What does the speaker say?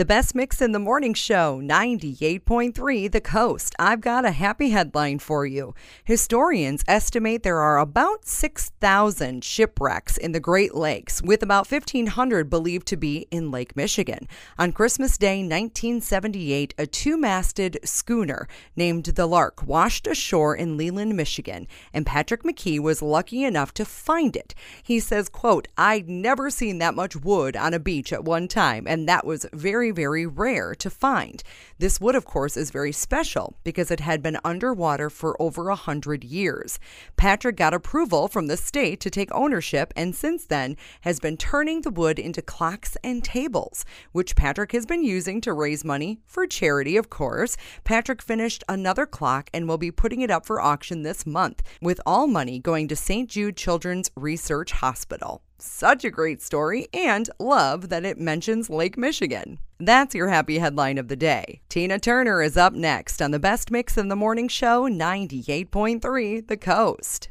The best mix in the morning show, 98.3 The Coast. I've got a happy headline for you. Historians estimate there are about 6,000 shipwrecks in the Great Lakes, with about 1,500 believed to be in Lake Michigan. On Christmas Day 1978, a two masted schooner named the Lark washed ashore in Leland, Michigan, and Patrick McKee was lucky enough to find it. He says, quote, I'd never seen that much wood on a beach at one time, and that was very very, rare to find. This wood, of course, is very special because it had been underwater for over a hundred years. Patrick got approval from the state to take ownership and since then has been turning the wood into clocks and tables, which Patrick has been using to raise money for charity, of course. Patrick finished another clock and will be putting it up for auction this month, with all money going to St. Jude Children's Research Hospital. Such a great story, and love that it mentions Lake Michigan. That's your happy headline of the day. Tina Turner is up next on the best mix in the morning show, 98.3 The Coast.